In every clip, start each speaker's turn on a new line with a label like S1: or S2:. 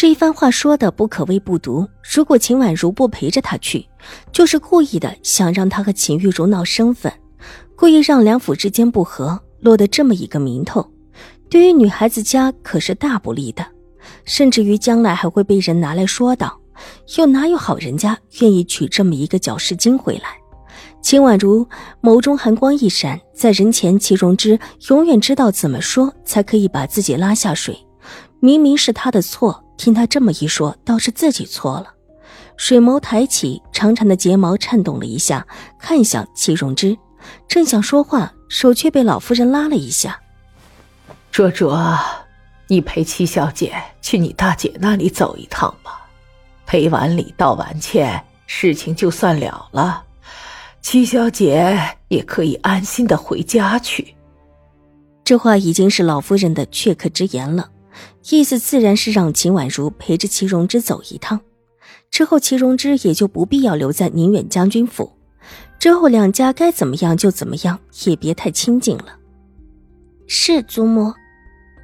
S1: 这一番话说的不可谓不毒。如果秦婉如不陪着他去，就是故意的，想让他和秦玉茹闹生分，故意让两府之间不和，落得这么一个名头，对于女孩子家可是大不利的，甚至于将来还会被人拿来说道。又哪有好人家愿意娶这么一个搅事精回来？秦婉如眸中寒光一闪，在人前，齐容之永远知道怎么说才可以把自己拉下水。明明是他的错。听他这么一说，倒是自己错了。水眸抬起，长长的睫毛颤动了一下，看向齐容之，正想说话，手却被老夫人拉了一下。
S2: 卓卓，你陪七小姐去你大姐那里走一趟吧，赔完礼道完歉，事情就算了了，七小姐也可以安心的回家去。
S1: 这话已经是老夫人的确刻之言了。意思自然是让秦婉如陪着齐荣之走一趟，之后齐荣之也就不必要留在宁远将军府，之后两家该怎么样就怎么样，也别太亲近了。是祖母，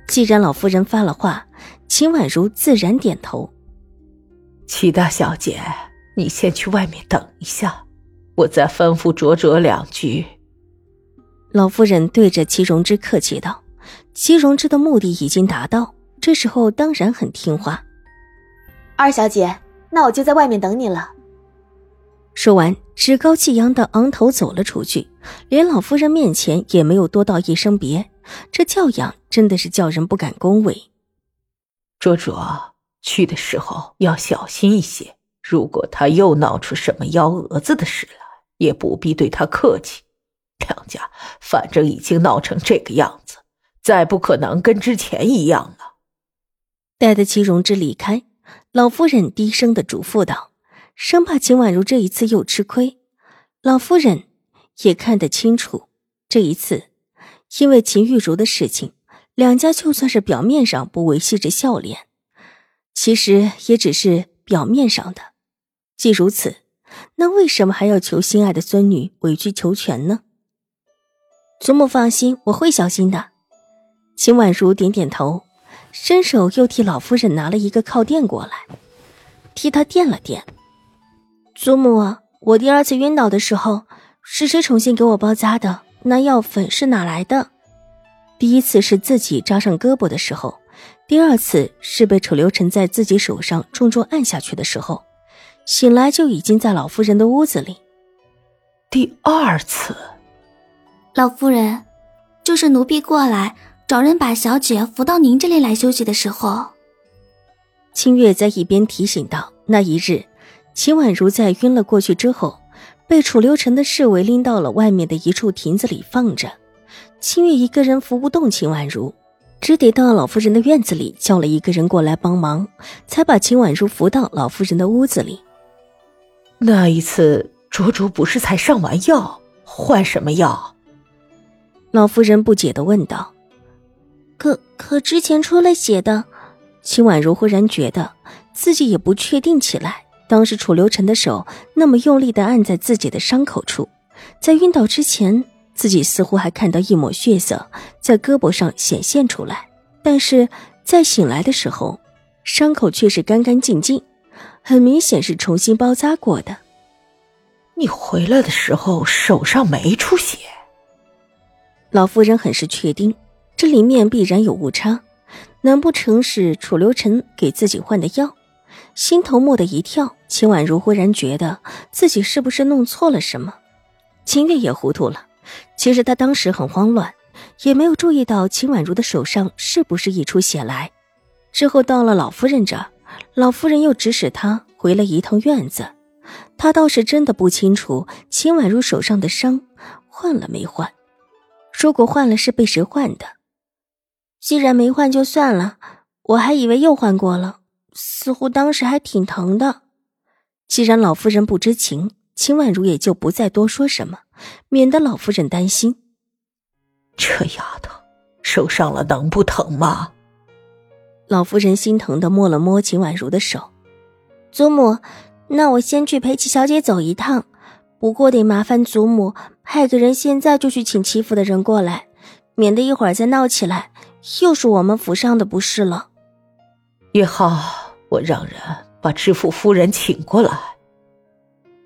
S1: 既然老夫人发了话，秦婉如自然点头。
S2: 齐大小姐，你先去外面等一下，我再吩咐卓卓两句。
S1: 老夫人对着齐荣之客气道：“齐荣之的目的已经达到。”这时候当然很听话。
S3: 二小姐，那我就在外面等你了。
S1: 说完，趾高气扬的昂头走了出去，连老夫人面前也没有多道一声别。这教养真的是叫人不敢恭维。
S2: 卓卓，去的时候要小心一些。如果他又闹出什么幺蛾子的事来，也不必对他客气。两家反正已经闹成这个样子，再不可能跟之前一样了。
S1: 待得齐容之离开，老夫人低声的嘱咐道，生怕秦婉如这一次又吃亏。老夫人也看得清楚，这一次因为秦玉茹的事情，两家就算是表面上不维系着笑脸，其实也只是表面上的。既如此，那为什么还要求心爱的孙女委曲求全呢？祖母放心，我会小心的。秦婉如点点头。伸手又替老夫人拿了一个靠垫过来，替她垫了垫。祖母，我第二次晕倒的时候，是谁重新给我包扎的？那药粉是哪来的？第一次是自己扎上胳膊的时候，第二次是被楚留臣在自己手上重重按下去的时候，醒来就已经在老夫人的屋子里。
S2: 第二次，
S4: 老夫人，就是奴婢过来。找人把小姐扶到您这里来休息的时候，
S1: 清月在一边提醒道：“那一日，秦婉如在晕了过去之后，被楚留臣的侍卫拎到了外面的一处亭子里放着。清月一个人扶不动秦婉如，只得到老夫人的院子里叫了一个人过来帮忙，才把秦婉如扶到老夫人的屋子里。
S2: 那一次，卓卓不是才上完药，换什么药？”
S1: 老夫人不解的问道。可可之前出了血的，秦婉如忽然觉得自己也不确定起来。当时楚留臣的手那么用力的按在自己的伤口处，在晕倒之前，自己似乎还看到一抹血色在胳膊上显现出来，但是在醒来的时候，伤口却是干干净净，很明显是重新包扎过的。
S2: 你回来的时候手上没出血？
S1: 老夫人很是确定。这里面必然有误差，难不成是楚留臣给自己换的药？心头蓦地一跳，秦婉如忽然觉得自己是不是弄错了什么？秦月也糊涂了。其实他当时很慌乱，也没有注意到秦婉如的手上是不是溢出血来。之后到了老夫人这，老夫人又指使他回了一趟院子，他倒是真的不清楚秦婉如手上的伤换了没换。如果换了，是被谁换的？既然没换就算了，我还以为又换过了，似乎当时还挺疼的。既然老夫人不知情，秦婉如也就不再多说什么，免得老夫人担心。
S2: 这丫头受伤了，能不疼吗？
S1: 老夫人心疼的摸了摸秦婉如的手。
S5: 祖母，那我先去陪齐小姐走一趟，不过得麻烦祖母派个人现在就去请齐府的人过来，免得一会儿再闹起来，又是我们府上的不是了。
S2: 也好，我让人把知府夫人请过来。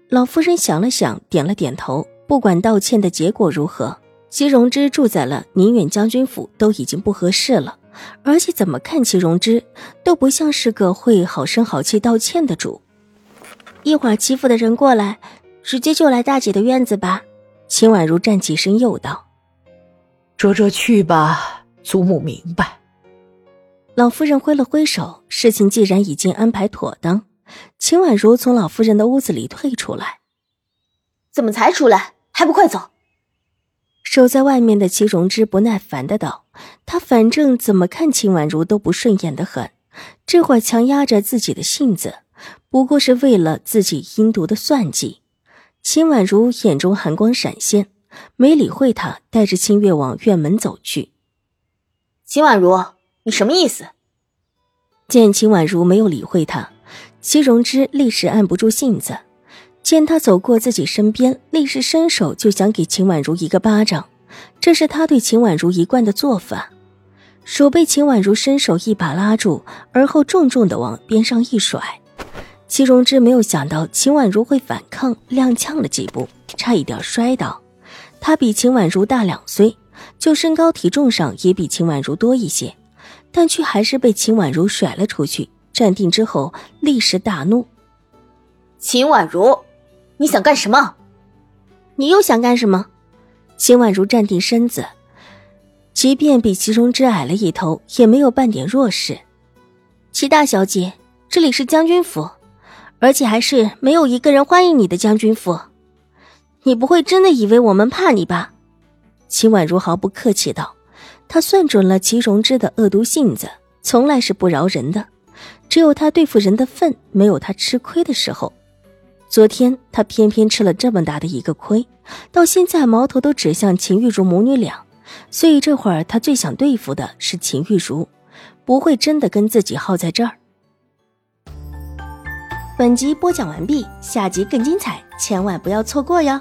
S1: 老夫人想了想，点了点头。不管道歉的结果如何，齐荣之住在了宁远将军府都已经不合适了。而且怎么看齐荣之都不像是个会好声好气道歉的主。
S5: 一会儿齐府的人过来，直接就来大姐的院子吧。
S1: 秦婉如站起身又道：“
S2: 卓卓去吧，祖母明白。”
S1: 老夫人挥了挥手，事情既然已经安排妥当，秦婉如从老夫人的屋子里退出来。
S3: 怎么才出来？还不快走！
S1: 守在外面的齐荣之不耐烦的道：“他反正怎么看秦婉如都不顺眼的很，这会儿强压着自己的性子，不过是为了自己阴毒的算计。”秦婉如眼中寒光闪现，没理会他，带着清月往院门走去。
S3: 秦婉如。你什么意思？
S1: 见秦婉如没有理会他，齐荣之立时按不住性子，见他走过自己身边，立时伸手就想给秦婉如一个巴掌。这是他对秦婉如一贯的做法。手被秦婉如伸手一把拉住，而后重重的往边上一甩。齐荣之没有想到秦婉如会反抗，踉跄了几步，差一点摔倒。他比秦婉如大两岁，就身高体重上也比秦婉如多一些。但却还是被秦婉如甩了出去。站定之后，立时大怒：“
S3: 秦婉如，你想干什么？
S5: 你又想干什么？”
S1: 秦婉如站定身子，即便比齐荣之矮了一头，也没有半点弱势。
S5: 齐大小姐，这里是将军府，而且还是没有一个人欢迎你的将军府。你不会真的以为我们怕你吧？”
S1: 秦婉如毫不客气道。他算准了齐荣之的恶毒性子，从来是不饶人的。只有他对付人的份，没有他吃亏的时候。昨天他偏偏吃了这么大的一个亏，到现在矛头都指向秦玉茹母女俩。所以这会儿他最想对付的是秦玉茹，不会真的跟自己耗在这儿。
S5: 本集播讲完毕，下集更精彩，千万不要错过哟。